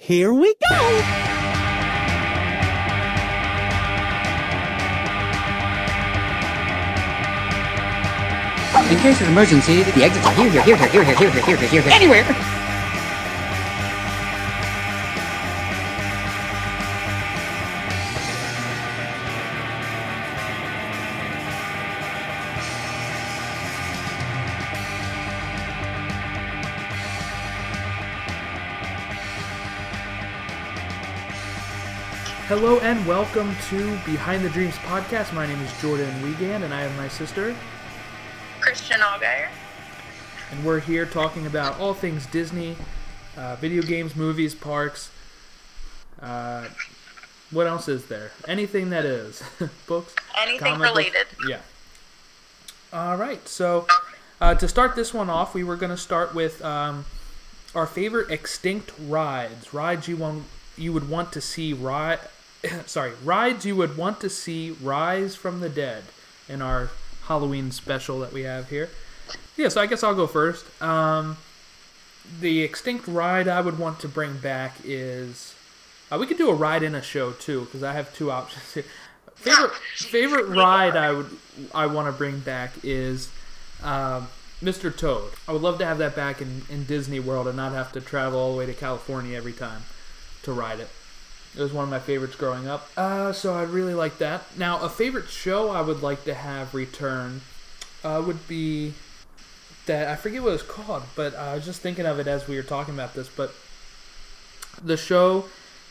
Here we go! In case of emergency, the exits are here, here, here, here, here, here, here, here, here, here, here, anywhere. Hello and welcome to Behind the Dreams podcast. My name is Jordan Wiegand and I have my sister, Christian Allgaier. and we're here talking about all things Disney, uh, video games, movies, parks. Uh, what else is there? Anything that is books, Anything comic books? related. Yeah. All right. So uh, to start this one off, we were going to start with um, our favorite extinct rides. Rides you want you would want to see ri- sorry rides you would want to see rise from the dead in our Halloween special that we have here. Yeah. So I guess I'll go first. Um, the extinct ride I would want to bring back is. Uh, we could do a ride in a show too, because I have two options here. Favorite favorite ride I would I want to bring back is um, Mr. Toad. I would love to have that back in, in Disney World and not have to travel all the way to California every time to ride it. It was one of my favorites growing up. Uh, so I'd really like that. Now, a favorite show I would like to have return uh, would be that I forget what it's called, but I was just thinking of it as we were talking about this. But the show,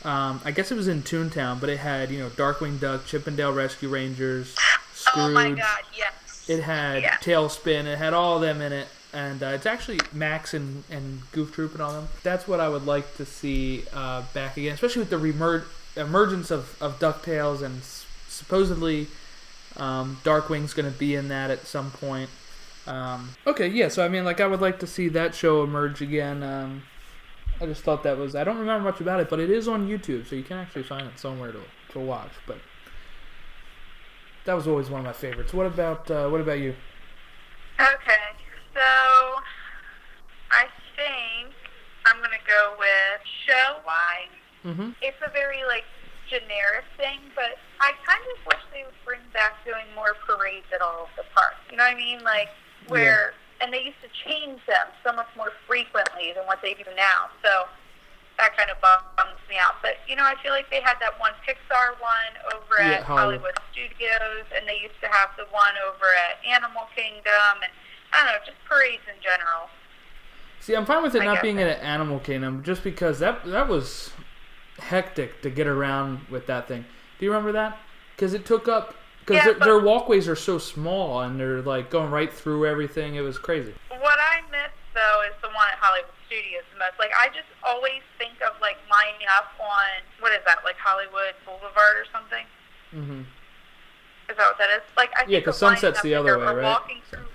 um, I guess it was in Toontown, but it had you know Darkwing Duck, Chip 'n Dale Rescue Rangers, Scrooge. Oh my god, yes. It had Yeah. TaleSpin. It had all of them in it, and uh, it's actually Max and, and Goof Troop and all them. That's what I would like to see uh, back again, especially with the remer- emergence of of Ducktales and s- supposedly um, Darkwing's going to be in that at some point. Um, okay, yeah. So I mean, like, I would like to see that show emerge again. Um, I just thought that was. I don't remember much about it, but it is on YouTube, so you can actually find it somewhere to to watch. But that was always one of my favorites. What about uh, what about you? Okay, I think I'm gonna go with show wise. Mm-hmm. It's a very like generic thing, but I kind of wish they would bring back doing more parades at all of the parks. You know what I mean? Like where and they used to change them so much more frequently than what they do now. So that kind of bums me out. But you know, I feel like they had that one Pixar one over Yeah, at Hollywood. Hollywood Studios, and they used to have the one over at Animal Kingdom, and I don't know, just parades in general. See, I'm fine with it I not being in an Animal Kingdom, just because that that was hectic to get around with that thing. Do you remember that? Because it took up because Yeah, their, their walkways are so small and they're like going right through everything. It was crazy. What I miss though is the one at Hollywood Studios the most. Like I just always think of like lining up on what is that, like Hollywood Boulevard or something? Mm-hmm. Is that what that is? Like I Yeah, because Sunset's the other way, right? Walking through,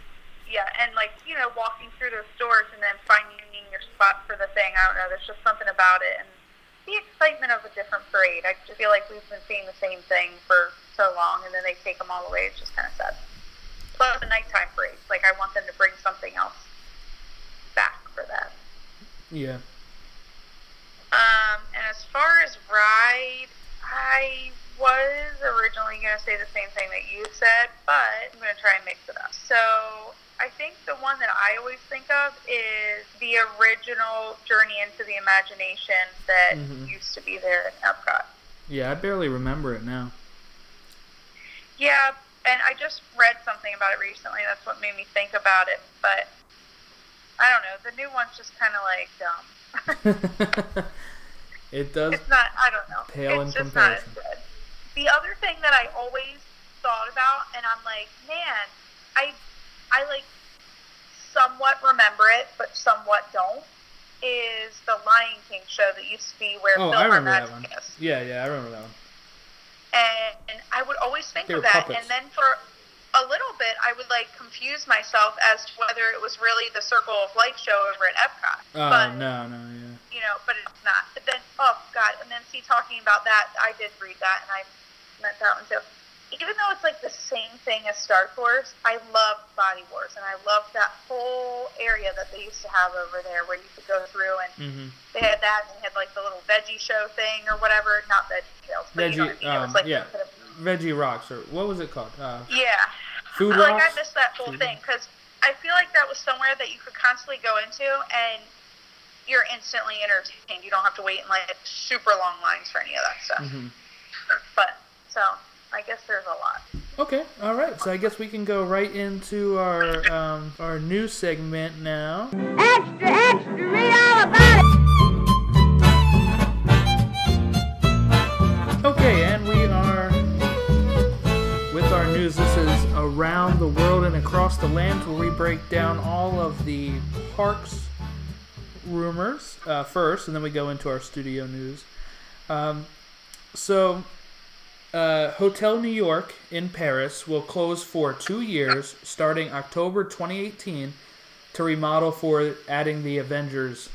yeah, and like you know walking through those stores and then finding your spot for the thing. I don't know. There's just something about it and the excitement of a different parade. I just feel like we've been seeing the same thing for so long, and then they take them all away. It's just kind of sad. Plus the nighttime parades. Like I want them to bring something else back for that. Yeah. Um, and as far as ride, I was originally going to say the same thing that you said, but I'm going to try and mix it up. So I think the one that I always think of is the original Journey into the Imagination that Mhm. used to be there in Epcot. Yeah, I barely remember it now. Yeah, and I just read something about it recently. That's what made me think about it. But I don't know. The new one's just kind of like dumb. it does. It's not. I don't know. Pale in it's just not as comparison. good. The other thing that I always thought about, and I'm like, man, I, I like somewhat remember it, but somewhat don't. Is the Lion King show that used to be where Oh, Phil I remember that one. Is, Yeah, yeah, I remember that one. and, and I would always think They of that, puppets. and then for a little bit, I would like confuse myself as to whether it was really the Circle of Life show over at Epcot. Oh but, no, no, yeah. you know, but it's not. But then, oh god, and then see talking about that, I did read that, and I meant that one too. Even though it's like the same thing as Star Tours, I love Body Wars, and I love that whole area that they used to have over there where you could go through and Mm-hmm. they had that and they had like the little veggie show thing or whatever. Not veggie tales, but you know what I mean. Veggie, it um, was like yeah, Veggie Rocks or what was it called? Uh, yeah. Food like Rocks. I missed that whole thing because I feel like that was somewhere that you could constantly go into and you're instantly entertained. You don't have to wait in like super long lines for any of that stuff. Mhm. But so I guess there's a lot. Okay, all right. So I guess we can go right into our um, our new segment now. Extra, extra, read all about it. Okay, and we are with our news. This is around the world and across the land, where we break down all of the parks rumors uh, first, and then we go into our studio news. Um, so, uh, Hotel New York in Paris will close for two years, starting October 2018, to remodel for adding the Avengers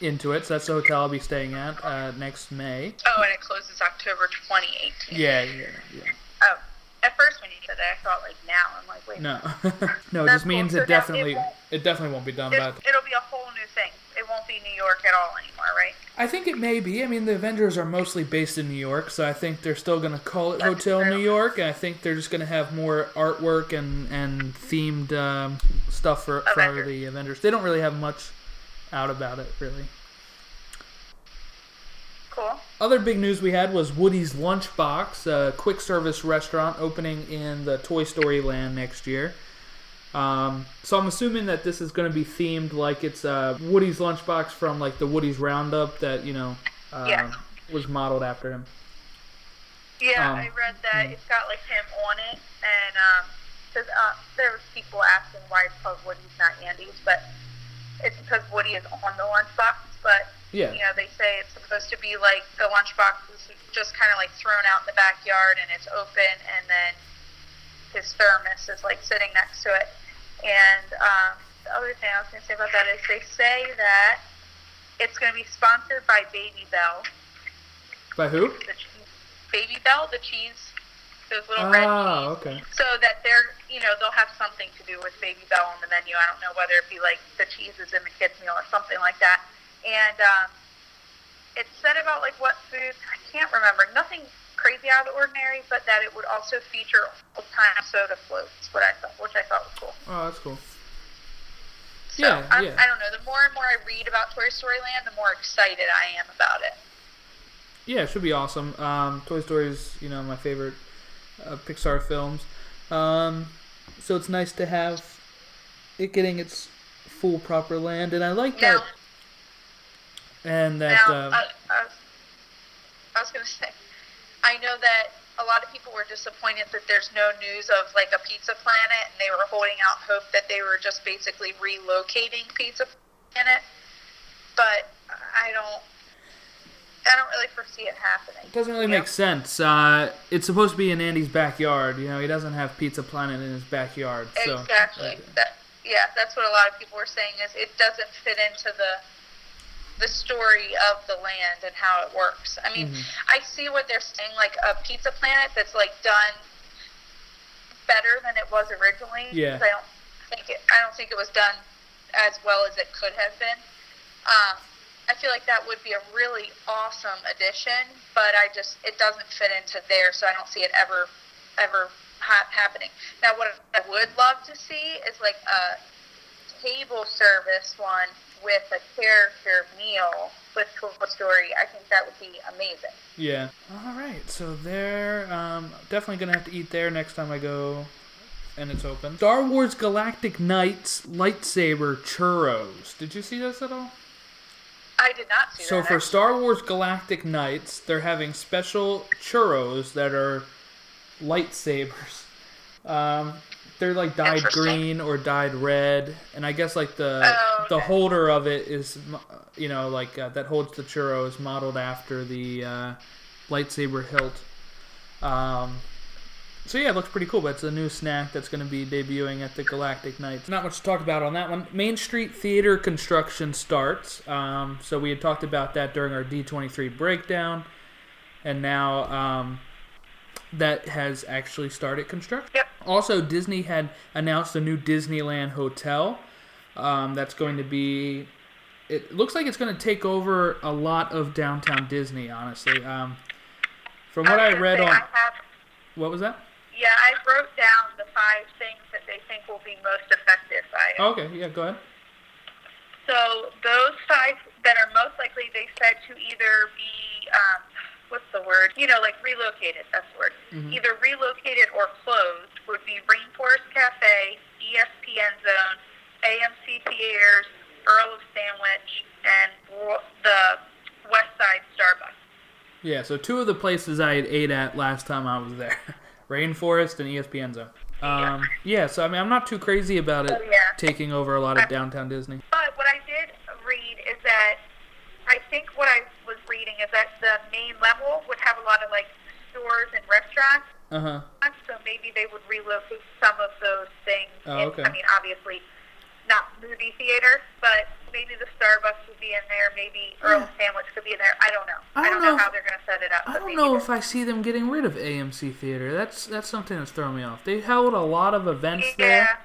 into it. So that's the hotel I'll be staying at uh, next May. Oh, and it closes October 2018. Yeah, yeah, yeah. Oh, at first when you said that, I thought like now. I'm like, wait, No, no, it just means. So it it definitely won't- it definitely won't be done it, by. it'll be a whole new thing. It won't be New York at all anymore, right? I think it may be. I mean, the Avengers are mostly based in New York, so I think they're still going to call it That's Hotel true. New York. And I think they're just going to have more artwork and and themed um, stuff for for the Avengers. They don't really have much out about it, really. Cool. Other big news we had was Woody's Lunchbox, a quick service restaurant opening in the Toy Story Land next year. Um, so I'm assuming that this is going to be themed like it's uh, Woody's Lunchbox from like the Woody's Roundup that you know uh, Yeah. was modeled after him. Yeah, Um, I read that it's got like him on it, and um 'cause uh, there was people asking why it's called Woody's not Andy's, but it's because Woody is on the lunchbox. But Yeah. you know, they say it's supposed to be like the lunchbox is just kind of like thrown out in the backyard, and it's open, and then his thermos is like sitting next to it. And um, the other thing I was going to say about that is they say that it's going to be sponsored by Baby Bell, By who? the cheese, Baby Bell, the cheese, those little red cheese. Oh, okay. So that they're, you know, they'll have something to do with Baby Bell on the menu. I don't know whether it be like the cheeses in the kids' meal or something like that. And um, it said about like what foods I can't remember. Nothing crazy out of the ordinary, but that it would also feature old-time soda floats, what I thought, which I thought was cool. Oh, that's cool. So Yeah, I'm, yeah. I don't know. The more and more I read about Toy Story Land, the more excited I am about it. Yeah, it should be awesome. Um, Toy Story is, you know, my favorite uh, Pixar films. Um, so it's nice to have it getting its full proper land, and I like Now, that. And that, now uh, I, I was, I was going to say, I know that a lot of people were disappointed that there's no news of like a Pizza Planet, and they were holding out hope that they were just basically relocating Pizza Planet. But I don't, I don't really foresee it happening. it doesn't really you know? make sense. Uh, it's supposed to be in Andy's backyard. You know, he doesn't have Pizza Planet in his backyard. So Exactly. That yeah, that's what a lot of people were saying is it doesn't fit into the the story of the land and how it works. I mean, Mhm. I see what they're saying, like a Pizza Planet that's like done better than it was originally. Yeah. I don't think it. I don't think it was done as well as it could have been. Um, I feel like that would be a really awesome addition, but I just it doesn't fit into there, so I don't see it ever ever ha- happening. Now, what I would love to see is like a table service one with a character meal with Toy Story. I think that would be amazing. Yeah. All right. So there, um, definitely gonna have to eat there next time I go, and it's open. Star Wars Galactic Nights lightsaber churros. Did you see this at all? I did not see So that. for actually. Star Wars Galactic Nights, they're having special churros that are lightsabers. Um, they're like dyed green or dyed red, and I guess like the Oh, the holder of it is, you know, like uh, that holds the churro is modeled after the uh, lightsaber hilt. Um, so yeah, it looks pretty cool. But it's a new snack that's going to be debuting at the Galactic Nights. Not much to talk about on that one. Main Street Theater construction starts. Um, so we had talked about that during our D23 breakdown, and now um, that has actually started construction. Yep. Also, Disney had announced a new Disneyland hotel um, that's going to be. It looks like it's going to take over a lot of downtown Disney. Honestly, um, from what I gonna read on I have, what was that? yeah, I wrote down the five things that they think will be most effective by it. Okay, yeah, go ahead. So those five that are most likely, they said to either be, um, what's the word? You know, like relocated. That's the word. Either relocated or closed would be Rainforest Cafe, ESPN Zone, AMC Theaters, Earl of Sandwich, and the West Side Starbucks. Yeah, so two of the places I had ate at last time I was there, Rainforest and ESPN Zone. Um, yeah, so I mean, I'm not too crazy about it Oh, yeah. taking over a lot of downtown Disney. But what I did read is that I think what I was reading is that the main level would have a lot of like stores and restaurants. Uh huh. So maybe they would relocate some of those things. Oh, in- I mean, obviously not movie theater, but maybe the Starbucks would be in there. Maybe Earl Sandwich could be in there. I don't know. I don't don't know know, how they're going to set it up. I don't know if I see them getting rid of AMC Theater. That's that's something that's throwing me off. They held a lot of events Yeah. there.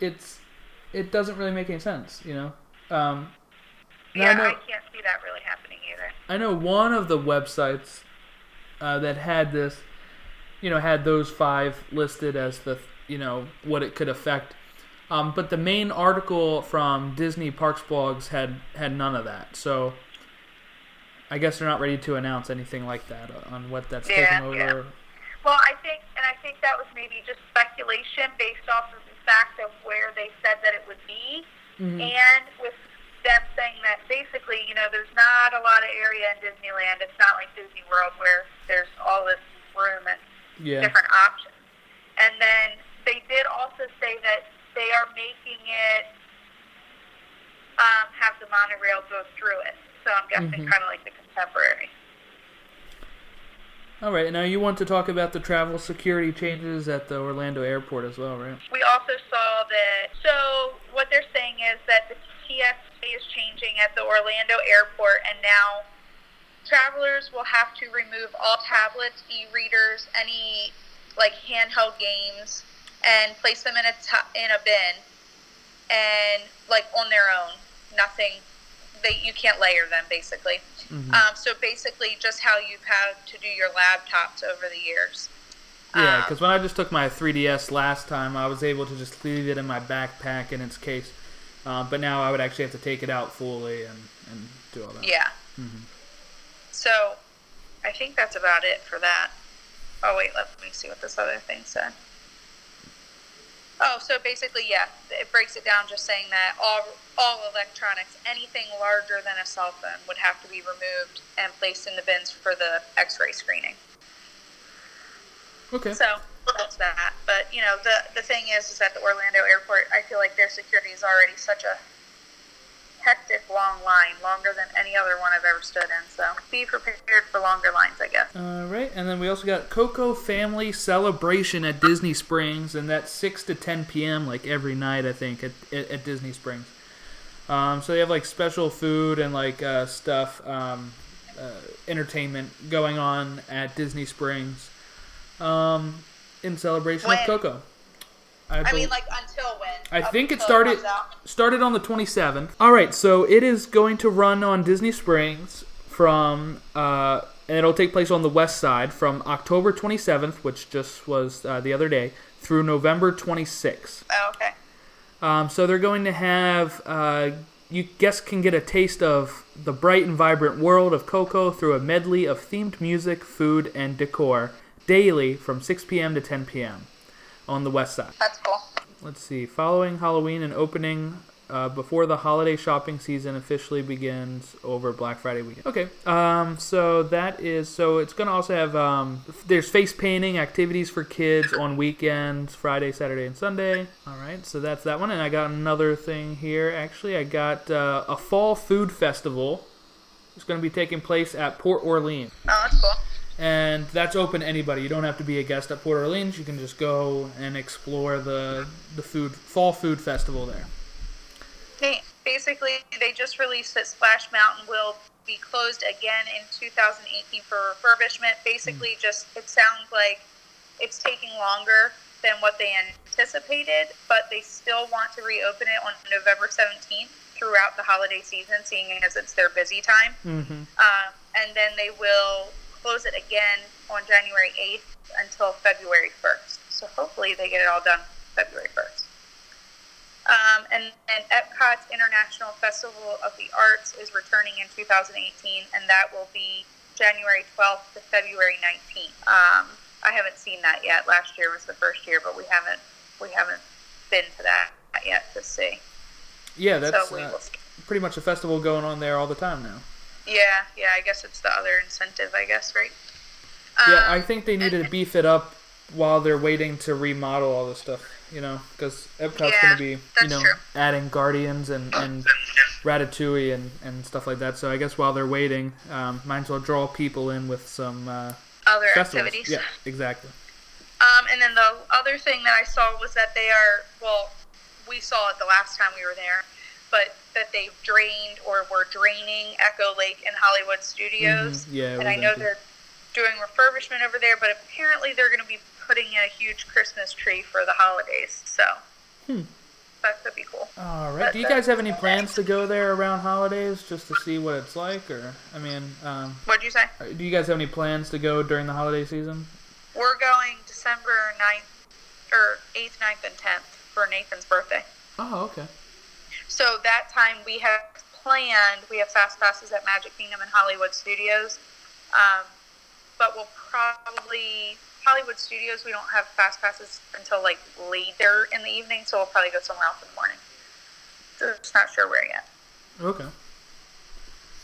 It's it doesn't really make any sense, you know. Um, Yeah, I know I can't see that really happening either. I know one of the websites uh, that had this, you know, had those five listed as the, you know, what it could affect. Um, but the main article from Disney Parks blogs had had none of that. So I guess they're not ready to announce anything like that on what that's Yeah, taking over. yeah. Well, I think, and I think that was maybe just speculation based off of the fact of where they said that it would be, Mm-hmm. and with them saying that basically, you know, there's not a lot of area in Disneyland. It's not like Disney World where there's all this room and Yeah. different options. And then they did also say that they are making it um, have the monorail go through it. So I'm guessing Mhm. kind of like the contemporary. All right. Now you want to talk about the travel security changes at the Orlando airport as well, right? We also saw that. So what they're saying is that the TSA is changing at the Orlando airport, and now travelers will have to remove all tablets, e-readers, any like handheld games, and place them in a t- in a bin, and like on their own. Nothing. They you can't layer them basically. Um, so basically, just how you've had to do your laptops over the years. Yeah, Um, because when I just took my 3DS last time, I was able to just leave it in my backpack in its case. Uh, but now I would actually have to take it out fully and, and do all that. Yeah. So, I think that's about it for that. Oh wait, let me see what this other thing said. Oh, so basically, yeah, it breaks it down, just saying that all all electronics, anything larger than a cell phone, would have to be removed and placed in the bins for the X-ray screening. Okay. So that. But you know, the the thing is, is that the Orlando airport, I feel like their security is already such a hectic long line, longer than any other one I've ever stood in. So be prepared for longer lines, I guess. All right, and then we also got Coco Family Celebration at Disney Springs, and that's 6 to 10 p.m. like every night, I think, at, at, at Disney Springs. Um, so they have like special food and like uh, stuff, um, uh, entertainment going on at Disney Springs um, in celebration When? of Coco. I bel- mean, like until when? I Up think it started started on the 27th. All right, so it is going to run on Disney Springs from uh, and it'll take place on the west side from October 27th, which just was uh, the other day, through November 26th. Oh, okay. Um, so they're going to have uh, you guests can get a taste of the bright and vibrant world of Coco through a medley of themed music, food, and decor daily from 6 p.m. to 10 p.m. on the west side. That's cool. Let's see. Following Halloween and opening uh, before the holiday shopping season officially begins over Black Friday weekend. Okay. Um. So that is. So it's gonna also have. Um. There's face painting activities for kids on weekends, Friday, Saturday, and Sunday. All right. So that's that one. And I got another thing here. Actually, I got uh, a fall food festival. It's going to be taking place at Port Orleans Oh, that's cool. And that's open to anybody. You don't have to be a guest at Port Orleans. You can just go and explore the the food fall food festival there. Neat. Basically, they just released that Splash Mountain will be closed again in 2018 for refurbishment. Basically, just it sounds like it's taking longer than what they anticipated, but they still want to reopen it on November 17th throughout the holiday season, seeing as it's their busy time. Mm-hmm. Um, and then they will close it again on January 8th until February 1st. So hopefully they get it all done February 1st. Um, and, and Epcot's International Festival of the Arts is returning in 2018, and that will be January 12th to February 19th. Um, I haven't seen that yet. Last year was the first year, but we haven't we haven't been to that yet to see. Yeah, that's so uh, pretty much a festival going on there all the time now. Yeah, yeah. I guess it's the other incentive. I guess right. Yeah, Um, I think they needed to beef it up while they're waiting to remodel all this stuff. You know, because Epcot's Yeah, going to be, you know, true. adding Guardians and, and Ratatouille and, and stuff like that. So I guess while they're waiting, um, might as well draw people in with some uh, other festivals. activities. Yeah, exactly. Um, and then the other thing that I saw was that they are well, we saw it the last time we were there, but that they've drained or were draining Echo Lake and Hollywood Studios. Mhm, yeah, and I know they're doing refurbishment over there, but apparently they're going to be putting in a huge Christmas tree for the holidays. So Hmm. that could be cool. All right. Do you guys have any plans to go there around holidays just to see what it's like? Or, I mean, um, What'd you say? do you guys have any plans to go during the holiday season? We're going December 9th, or 8th, 9th, and 10th for Nathan's birthday. Oh, okay. So that time we have planned, we have fast passes at Magic Kingdom and Hollywood Studios. Um, but we'll probably, Hollywood Studios, we don't have fast passes until like later in the evening, so we'll probably go somewhere else in the morning. Just not sure where yet. Okay.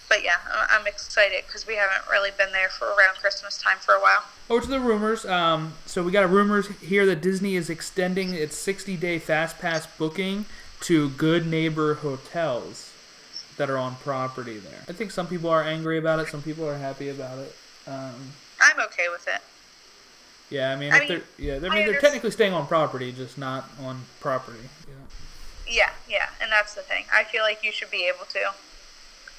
But yeah, I'm excited because we haven't really been there for around Christmas time for a while. Over to the rumors. Um, so we got a rumors here that Disney is extending its 60-day fast pass booking to Good Neighbor hotels that are on property there. I think some people are angry about it. Some people are happy about it. Um, I'm okay with it. yeah, I mean, I if mean, they're yeah, they're, I I mean, they're technically staying on property, just not on property. Know? Yeah, yeah, and that's the thing. I feel like you should be able to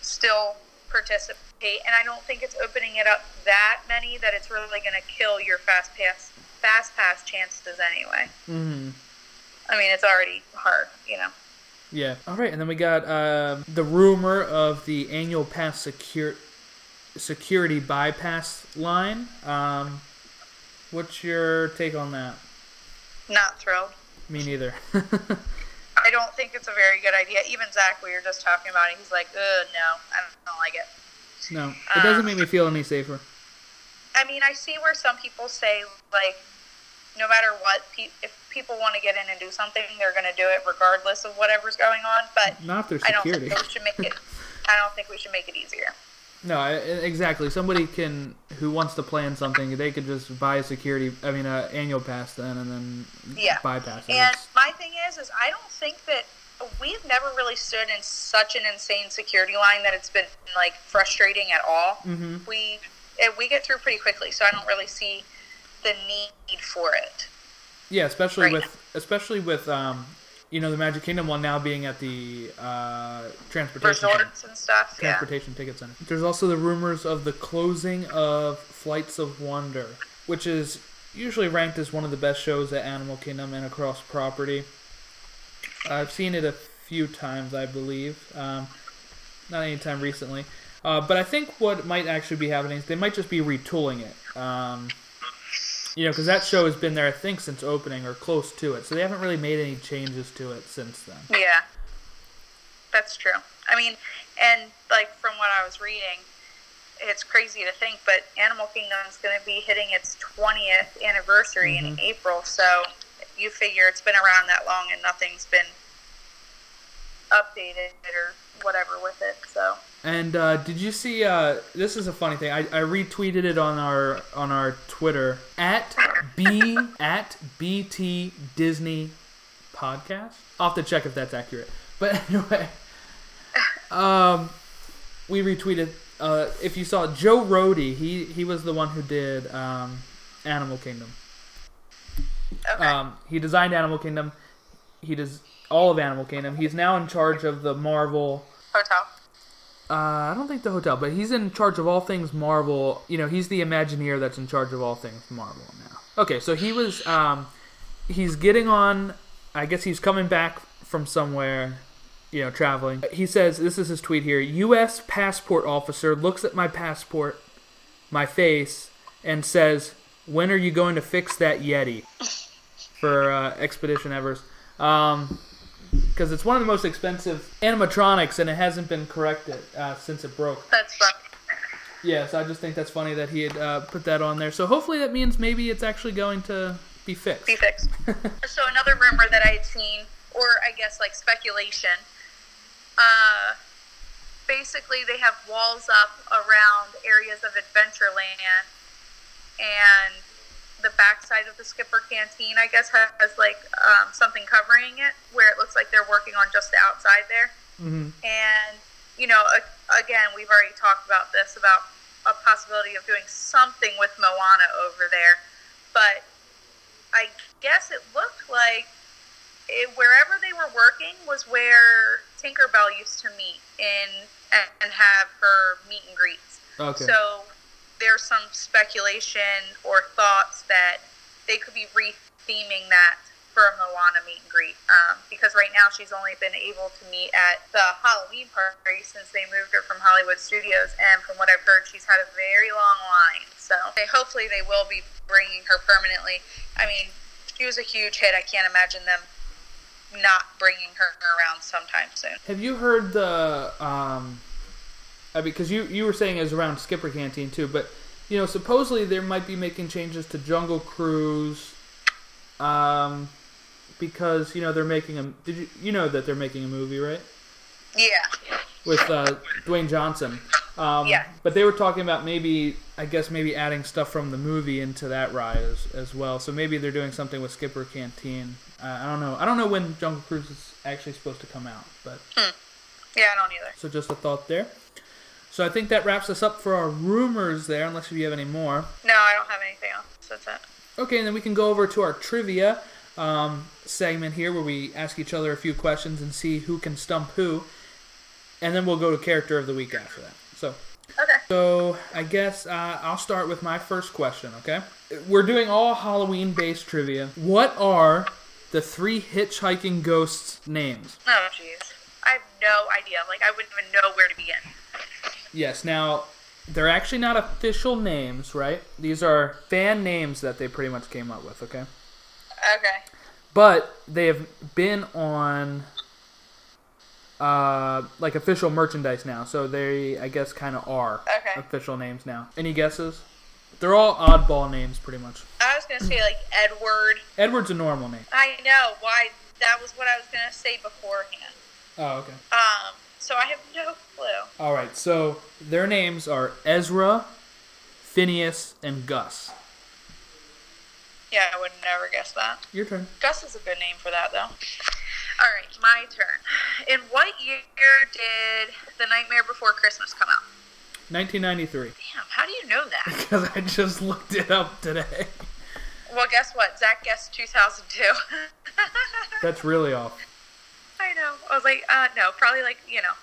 still participate, and I don't think it's opening it up that many that it's really going to kill your fast pass fast pass chances anyway. Mm-hmm. I mean, it's already hard, you know. Yeah. All right, and then we got um the rumor of the annual pass secure security bypass line. Um, what's your take on that? Not thrilled. Me neither. I don't think it's a very good idea. Even Zach, we were just talking about it. He's like, "Ugh, no, I don't, don't like it." no, it doesn't make me feel any safer. I mean, I see where some people say like, no matter what, pe- if people want to get in and do something, they're going to do it regardless of whatever's going on. But Not their I don't think we should make it. I don't think we should make it easier. No, exactly. Somebody can who wants to plan something, they could just buy a security. I mean, an annual pass then, and then Yeah. bypass it. And my thing is, is I don't think that we've never really stood in such an insane security line that it's been like frustrating at all. Mhm. We we get through pretty quickly, so I don't really see the need for it. Yeah, especially Right. with especially with um, you know, the Magic Kingdom one now being at the uh, transportation center. And stuff. Yeah. transportation ticket center. There's also the rumors of the closing of Flights of Wonder, which is usually ranked as one of the best shows at Animal Kingdom and across property. I've seen it a few times, I believe. Um, not anytime recently. Uh, but I think what might actually be happening is they might just be retooling it. Um, you know, because that show has been there, I think, since opening or close to it. So they haven't really made any changes to it since then. Yeah, that's true. I mean, and like from what I was reading, it's crazy to think, but Animal Kingdom is going to be hitting its 20th anniversary in mm-hmm. April. So you figure it's been around that long and nothing's been updated or whatever with it. So And uh, did you see? Uh, this is a funny thing. I, I retweeted it on our on our Twitter at b at bt Disney podcast. I'll have to check if that's accurate. But anyway, um, we retweeted. Uh, if you saw Joe Rohde, he he was the one who did um, Animal Kingdom. okay, Um, he designed Animal Kingdom. he does all of Animal Kingdom. He's now in charge of the Marvel. Hotel. Uh, I don't think the hotel, but he's in charge of all things Marvel. You know, he's the Imagineer that's in charge of all things Marvel now. Okay, so he was. Um, he's getting on. I guess he's coming back from somewhere. You know, traveling. He says, "This is his tweet here." U.S. passport officer looks at my passport, my face, and says, "When are you going to fix that Yeti?" For uh, Expedition Everest. Um, because it's one of the most expensive animatronics and it hasn't been corrected uh, since it broke. That's fun. Yes, I just think that's funny that he had uh, put that on there. So hopefully that means maybe it's actually going to be fixed. Be fixed. so another rumor that I had seen, or I guess like speculation, uh, basically they have walls up around areas of Adventureland, and the backside of the Skipper Canteen, I guess, has like um, something covering it, where it looks like they're working on just the outside there. hmm And, you know, a- again, we've already talked about this about a possibility of doing something with Moana over there. But I guess it looked like it, wherever they were working was where Tinkerbell used to meet in and, and have her meet and greets. Okay. So there's some speculation or thoughts that they could be retheming that for Moana meet and greet. Um, because right now she's only been able to meet at the Halloween party since they moved her from Hollywood Studios. And from what I've heard, she's had a very long line. So they, hopefully they will be bringing her permanently. I mean, she was a huge hit. I can't imagine them not bringing her around sometime soon. Have you heard the? Um, I mean, because you you were saying it was around Skipper Canteen too, but you know supposedly they might be making changes to Jungle Cruise, um, because you know they're making a. Did you you know that they're making a movie right Yeah. with uh, Dwayne Johnson? Um, Yeah. But they were talking about maybe I guess maybe adding stuff from the movie into that ride as as well. So maybe they're doing something with Skipper Canteen. Uh, I don't know. I don't know when Jungle Cruise is actually supposed to come out, but. Yeah, I don't either. So just a thought there. So I think that wraps us up for our rumors there, unless you have any more. No, I don't have anything else. That's it. Okay, and then we can go over to our trivia um, segment here, where we ask each other a few questions and see who can stump who, and then we'll go to character of the week after that. So, Okay. so I guess uh, I'll start with my first question. Okay, we're doing all Halloween-based trivia. What are the three hitchhiking ghosts' names? Oh, jeez. I have no idea. Like, I wouldn't even know where to begin. Yes. Now, they're actually not official names, right? These are fan names that they pretty much came up with. Okay. Okay. But they have been on uh like official merchandise now, so they I guess kind of are Okay. official names now. Any guesses? They're all oddball names, pretty much. I was going to say, like, Edward. Edward's a normal name. I know. Why? That was what I was going to say beforehand. Oh, okay. Um, so I have no clue. All right. So their names are Ezra, Phineas, and Gus. Yeah, I would never guess that. Your turn. Gus is a good name for that, though. All right, my turn. In what year did The Nightmare Before Christmas come out? 1993. Damn, how do you know that? Because I just looked it up today. well, guess what? Zach guessed 2002. That's really off. I know. I was like, uh, no, probably like, you know,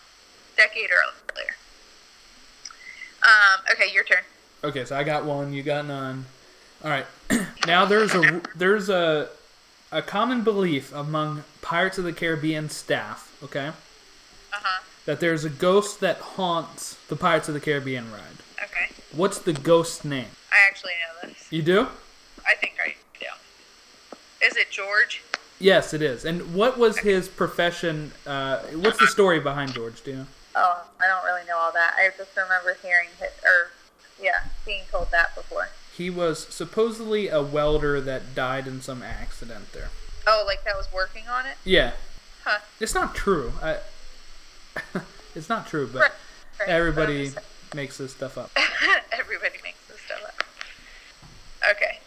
decade earlier. Um, okay, your turn. Okay, so I got one, you got none. All right. now there's a there's a a common belief among Pirates of the Caribbean staff, okay, Uh-huh. that there's a ghost that haunts the Pirates of the Caribbean ride. Okay. What's the ghost's name? I actually know this. You do? I think I do. Is it George? Yes, it is. And what was his profession? Uh, what's the story behind George? Do you know? Oh, I don't really know all that. I just remember hearing it, or, yeah, being told that before. He was supposedly a welder that died in some accident there. Oh, like that was working on it? Yeah, Huh. it's not true. I, it's not true, but Right, right. everybody makes this stuff up. Everybody makes this stuff up. Okay.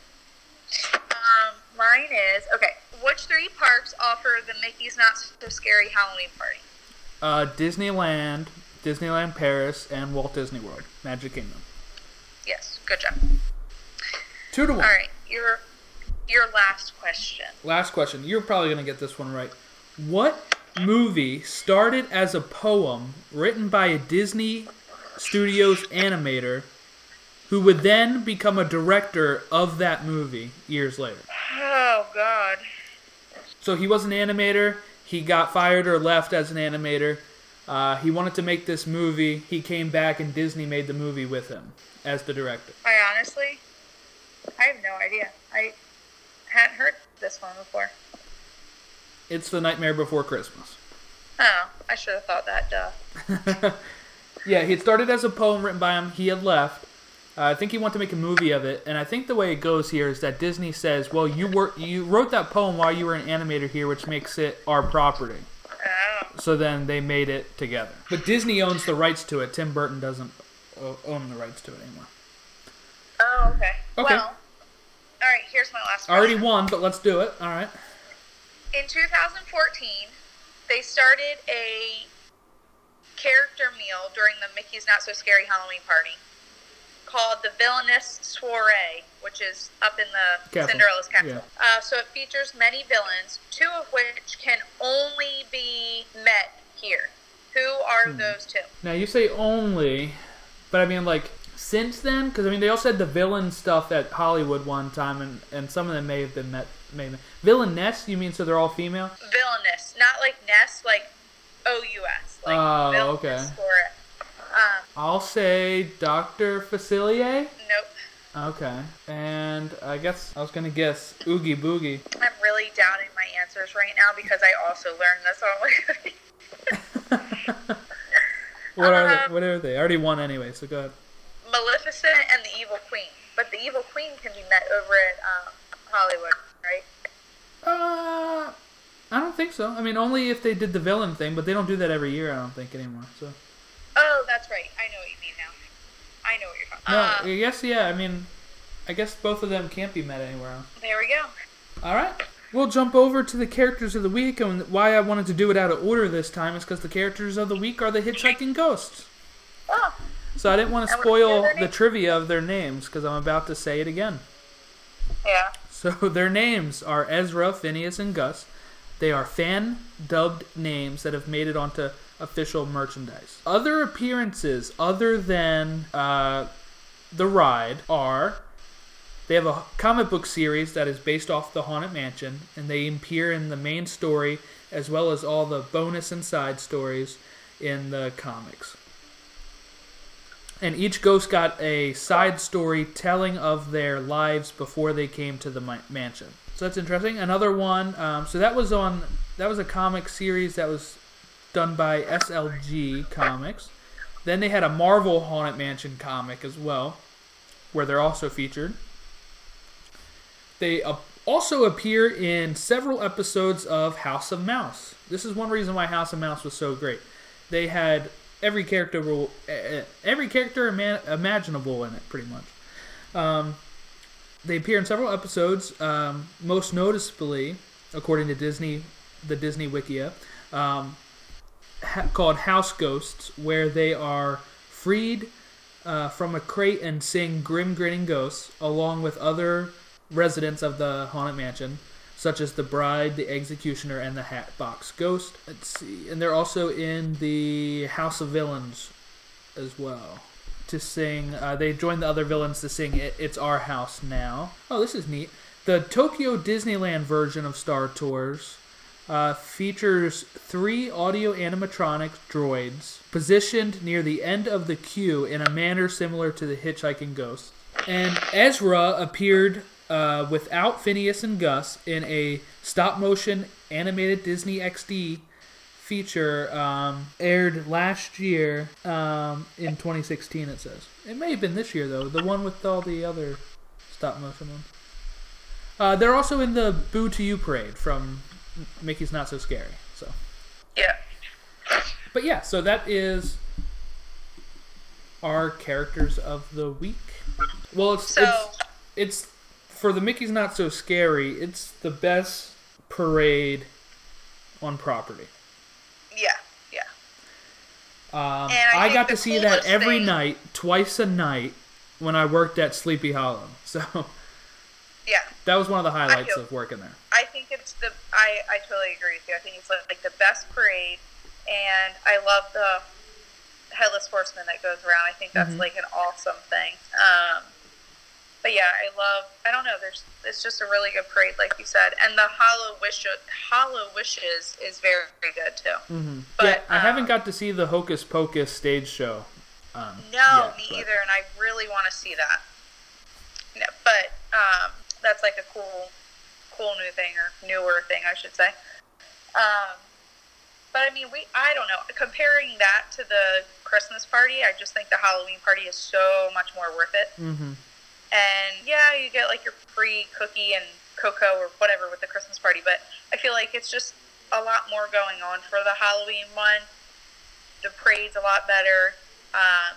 Um, mine is okay. Which three parks offer the Mickey's Not So Scary Halloween Party? Uh, Disneyland, Disneyland Paris, and Walt Disney World, Magic Kingdom. Yes. Good job. Two to one. All right. Your your last question. Last question. You're probably gonna get this one right. What movie started as a poem written by a Disney Studios animator who would then become a director of that movie years later? Oh God. So he was an animator. He got fired or left as an animator. Uh, he wanted to make this movie. He came back and Disney made the movie with him as the director. I honestly, I have no idea. I hadn't heard this one before. It's The Nightmare Before Christmas. Oh, I should have thought that. Duh. Yeah, he had started as a poem written by him. He had left. Uh, I think he wanted to make a movie of it, and I think the way it goes here is that Disney says, "Well, you were you wrote that poem while you were an animator here, which makes it our property." Oh. So then they made it together. But Disney owns the rights to it. Tim Burton doesn't own the rights to it anymore. Oh, okay. Okay. Well, all right. Here's my last. I already won, but let's do it. All right. In 2014, they started a character meal during the Mickey's Not So Scary Halloween party called the Villainous Soiree, which is up in the Castle. Cinderella's castle. Yeah. Uh, so it features many villains, two of which can only be met here. Who are Hmm. those two? Now you say only, but I mean like since then, because I mean they also had the villain stuff at Hollywood one time, and and some of them may have been met. May villainess? You mean so they're all female? Villainous, not like Ness, like O U S. Like Oh, okay. Soiree. Um, I'll say Doctor Facilier. nope. Okay, and I guess I was gonna guess Oogie Boogie. I'm really doubting my answers right now because I also learned this on my What are Uh, they? What are they? I already won anyway, so go ahead. Maleficent and the Evil Queen. But the Evil Queen can be met over at um, Hollywood, right? Uh, I don't think so. I mean, only if they did the villain thing, but they don't do that every year. I don't think anymore. So Oh, that's right. I know what you mean now. I know what you're talking no, about. I guess yeah. I mean, I guess both of them can't be met anywhere else. there we go. All right. We'll jump over to the characters of the week, and why I wanted to do it out of order this time is because the characters of the week are the hitchhiking ghosts. Oh, So I didn't want to And what are spoil the trivia of their names because I'm about to say it again. yeah. So their names are Ezra, Phineas, and Gus. They are fan dubbed names that have made it onto official merchandise. Other appearances other than uh, the ride are they have a comic book series that is based off the Haunted Mansion, and they appear in the main story as well as all the bonus and side stories in the comics. And each ghost got a side story telling of their lives before they came to the ma- mansion. So that's interesting. Another one. Um, so that was on. That was a comic series that was done by SLG Comics. Then they had a Marvel Haunted Mansion comic as well, where they're also featured. They uh, also appear in several episodes of House of Mouse. This is one reason why House of Mouse was so great. They had every character, every character ima- imaginable in it, pretty much. Um, they appear in several episodes, um, most noticeably, according to Disney, the Disney Wikia, um, ha- called House Ghosts, where they are freed uh, from a crate and sing Grim Grinning Ghosts, along with other residents of the Haunted Mansion, such as the Bride, the Executioner, and the Hatbox Ghost. Let's see. And they're also in the House of Villains as well to sing. Uh, they join the other villains to sing it, "It's Our House Now." Oh, this is neat. The Tokyo Disneyland version of Star Tours uh, features three audio animatronic droids positioned near the end of the queue in a manner similar to the Hitchhiking Ghost. And Ezra appeared uh, without Phineas and Gus in a stop-motion animated Disney XD feature um, aired last year um, in 2016. It says it may have been this year though. The one with all the other stop-motion ones. Uh, they're also in the Boo to You parade from Mickey's Not So Scary. So, Yeah. but yeah, so that is our characters of the week. Well, it's So, it's it's for the Mickey's Not So Scary. It's the best parade on property. yeah, yeah. Um, I I, got to see that every thing- night, twice a night, when I worked at Sleepy Hollow. So Yeah. that was one of the highlights of working there. I think it's the I, I totally agree with you. I think it's like, like the best parade, and I love the headless horseman that goes around. I think that's Mhm. like an awesome thing. Um, but yeah, I love. I don't know. There's it's just a really good parade, like you said, and the hollow wish HalloWishes is very, very good too. Mm-hmm. But, yeah, I haven't um, got to see the Hocus Pocus stage show. Um, No, yet, me but- either, and I really want to see that. No, but um, that's like a cool, cool new thing or newer thing, I should say. Um, but I mean, we I don't know. Comparing that to the Christmas party, I just think the Halloween party is so much more worth it. Mhm. And yeah, you get like your free cookie and cocoa or whatever with the Christmas party, but I feel like it's just a lot more going on for the Halloween one. The parade's a lot better. Um,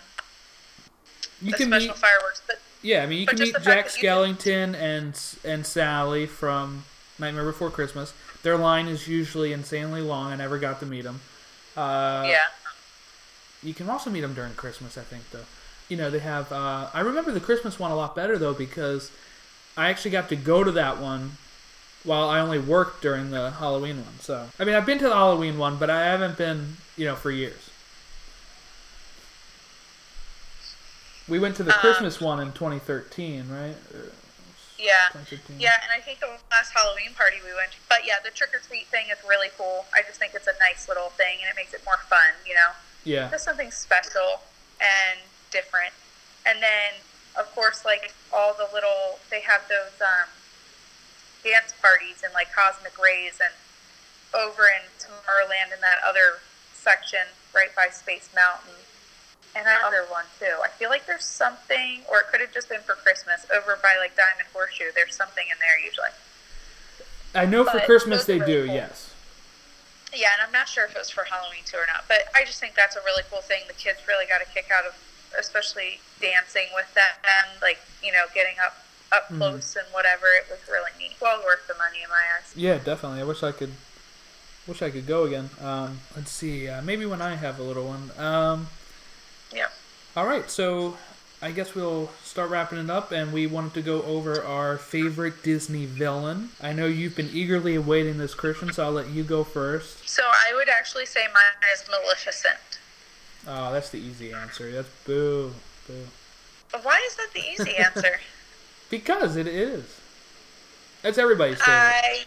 You the can special meet, fireworks, but yeah, I mean, you but can meet Jack Skellington and and Sally from Nightmare Before Christmas. Their line is usually insanely long. I never got to meet them. Uh, yeah. You can also meet them during Christmas, I think, though. You know, they have. Uh, I remember the Christmas one a lot better though because I actually got to go to that one while I only worked during the Halloween one. So I mean, I've been to the Halloween one, but I haven't been, you know, for years. We went to the Um, Christmas one in 2013, right? Yeah. 2015. Yeah, and I think the last Halloween party we went to. But yeah, the trick or treat thing is really cool. I just think it's a nice little thing and it makes it more fun, you know? Yeah. Just something special and different. And then, of course, like all the little, they have those um, dance parties and like Cosmic Rays and over in Tomorrowland in that other section right by Space Mountain. And another one too. I feel like there's something, or it could have just been for Christmas, over by like Diamond Horseshoe. There's something in there usually. I know for Christmas they really do, cool. yes. Yeah, and I'm not sure if it was for Halloween too or not, but I just think that's a really cool thing. The kids really got a kick out of, especially dancing with them, like you know, getting up up Mhm. close and whatever. It was really neat. Well worth the money in my eyes. Yeah, definitely. I wish I could. Wish I could go again. Um, let's see. Uh, maybe when I have a little one. Um, Yeah. all right. So I guess we'll start wrapping it up, and we wanted to go over our favorite Disney villain. I know you've been eagerly awaiting this, Christian, so I'll let you go first. So I would actually say mine is Maleficent. Oh, that's the easy answer. That's boo, boo. But why is that the easy answer? Because it is. That's everybody's favorite. I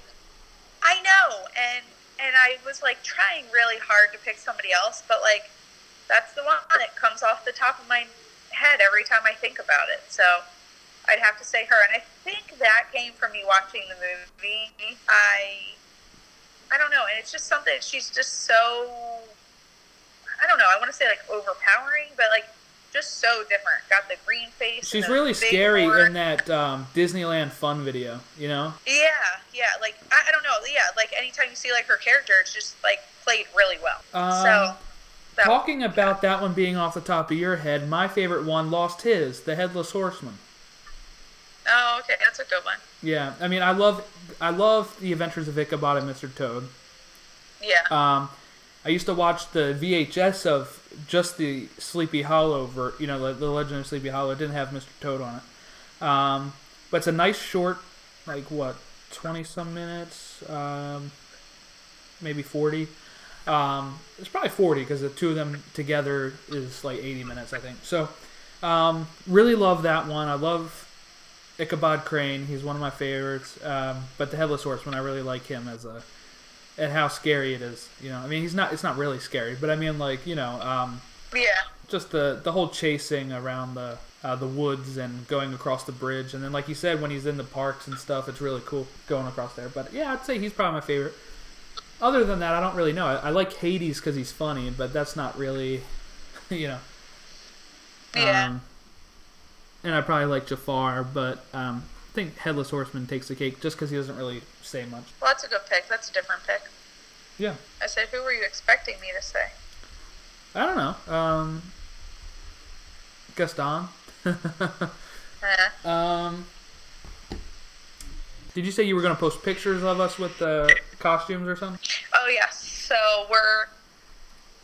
I know, and and I was like trying really hard to pick somebody else, but like that's the one that comes off the top of my head every time I think about it. So I'd have to say her, and I think that came from me watching the movie. I I don't know, and it's just something. She's just so I don't know. I want to say like overpowering, but like just so different. Got the green face. She's really scary horn. in that um, Disneyland fun video. You know. Yeah, yeah. Like I, I don't know. Yeah, like anytime you see like her character, it's just like played really well. Um, so that, Talking about that one being off the top of your head, my favorite one lost his, the Headless Horseman. oh, okay, that's a good one. Yeah, I mean, I love, I love the Adventures of Ichabod and Mr. Toad. Yeah, Um, I used to watch the VHS of just the Sleepy Hollow, ver- you know, the, the Legend of Sleepy Hollow. It didn't have Mr. Toad on it. Um, but it's a nice short, like what, twenty some minutes, um, maybe forty. Um, it's probably forty because the two of them together is like eighty minutes, I think. So, um, really love that one. I love Ichabod Crane. He's one of my favorites. Um, but the Headless Horseman, I really like him as a and how scary it is. You know, I mean, he's not. It's not really scary, but I mean, like you know, um, yeah, just the the whole chasing around the uh, the woods and going across the bridge, and then like you said, when he's in the parks and stuff, it's really cool going across there. But yeah, I'd say he's probably my favorite. Other than that, I don't really know. I, I like Hades because he's funny, but that's not really, you know. yeah. Um, and I probably like Jafar, but um, I think Headless Horseman takes the cake just because he doesn't really say much. well, that's a good pick. That's a different pick. Yeah. I said, who were you expecting me to say? I don't know. Um, Gaston. Eh. um, did you say you were going to post pictures of us with the costumes or something? Oh yes. So we're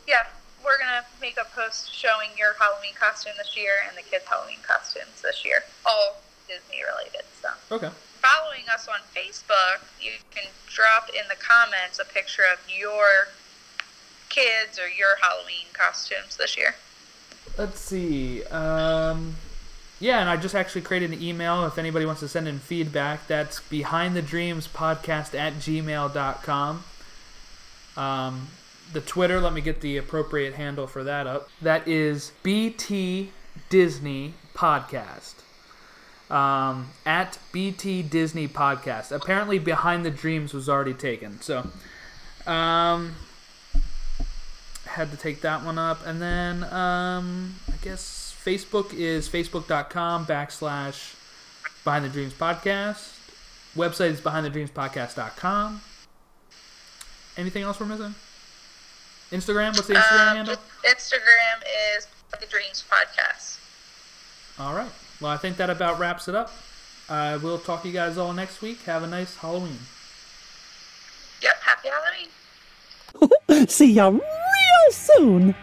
yeah, we're gonna make a post showing your Halloween costume this year and the kids' Halloween costumes this year. All Disney related. So Okay. following us on Facebook, you can drop in the comments a picture of your kids or your Halloween costumes this year. Let's see. Um, yeah, and I just actually created an email if anybody wants to send in feedback. That's behind the dreams podcast at gmail.com. Um, the Twitter, let me get the appropriate handle for that up. That is BT Disney Podcast. Um, at BT Disney Podcast. Apparently, Behind the Dreams was already taken. So, um, had to take that one up. And then, um, I guess Facebook is facebook.com backslash Behind the Dreams Podcast. Website is behindthedreamspodcast.com. Anything else we're missing? Instagram? What's the Instagram Um, handle? Instagram is the Dreams Podcast. All right. Well, I think that about wraps it up. Uh, we'll talk to you guys all next week. Have a nice Halloween. Yep, happy Halloween. See ya real soon.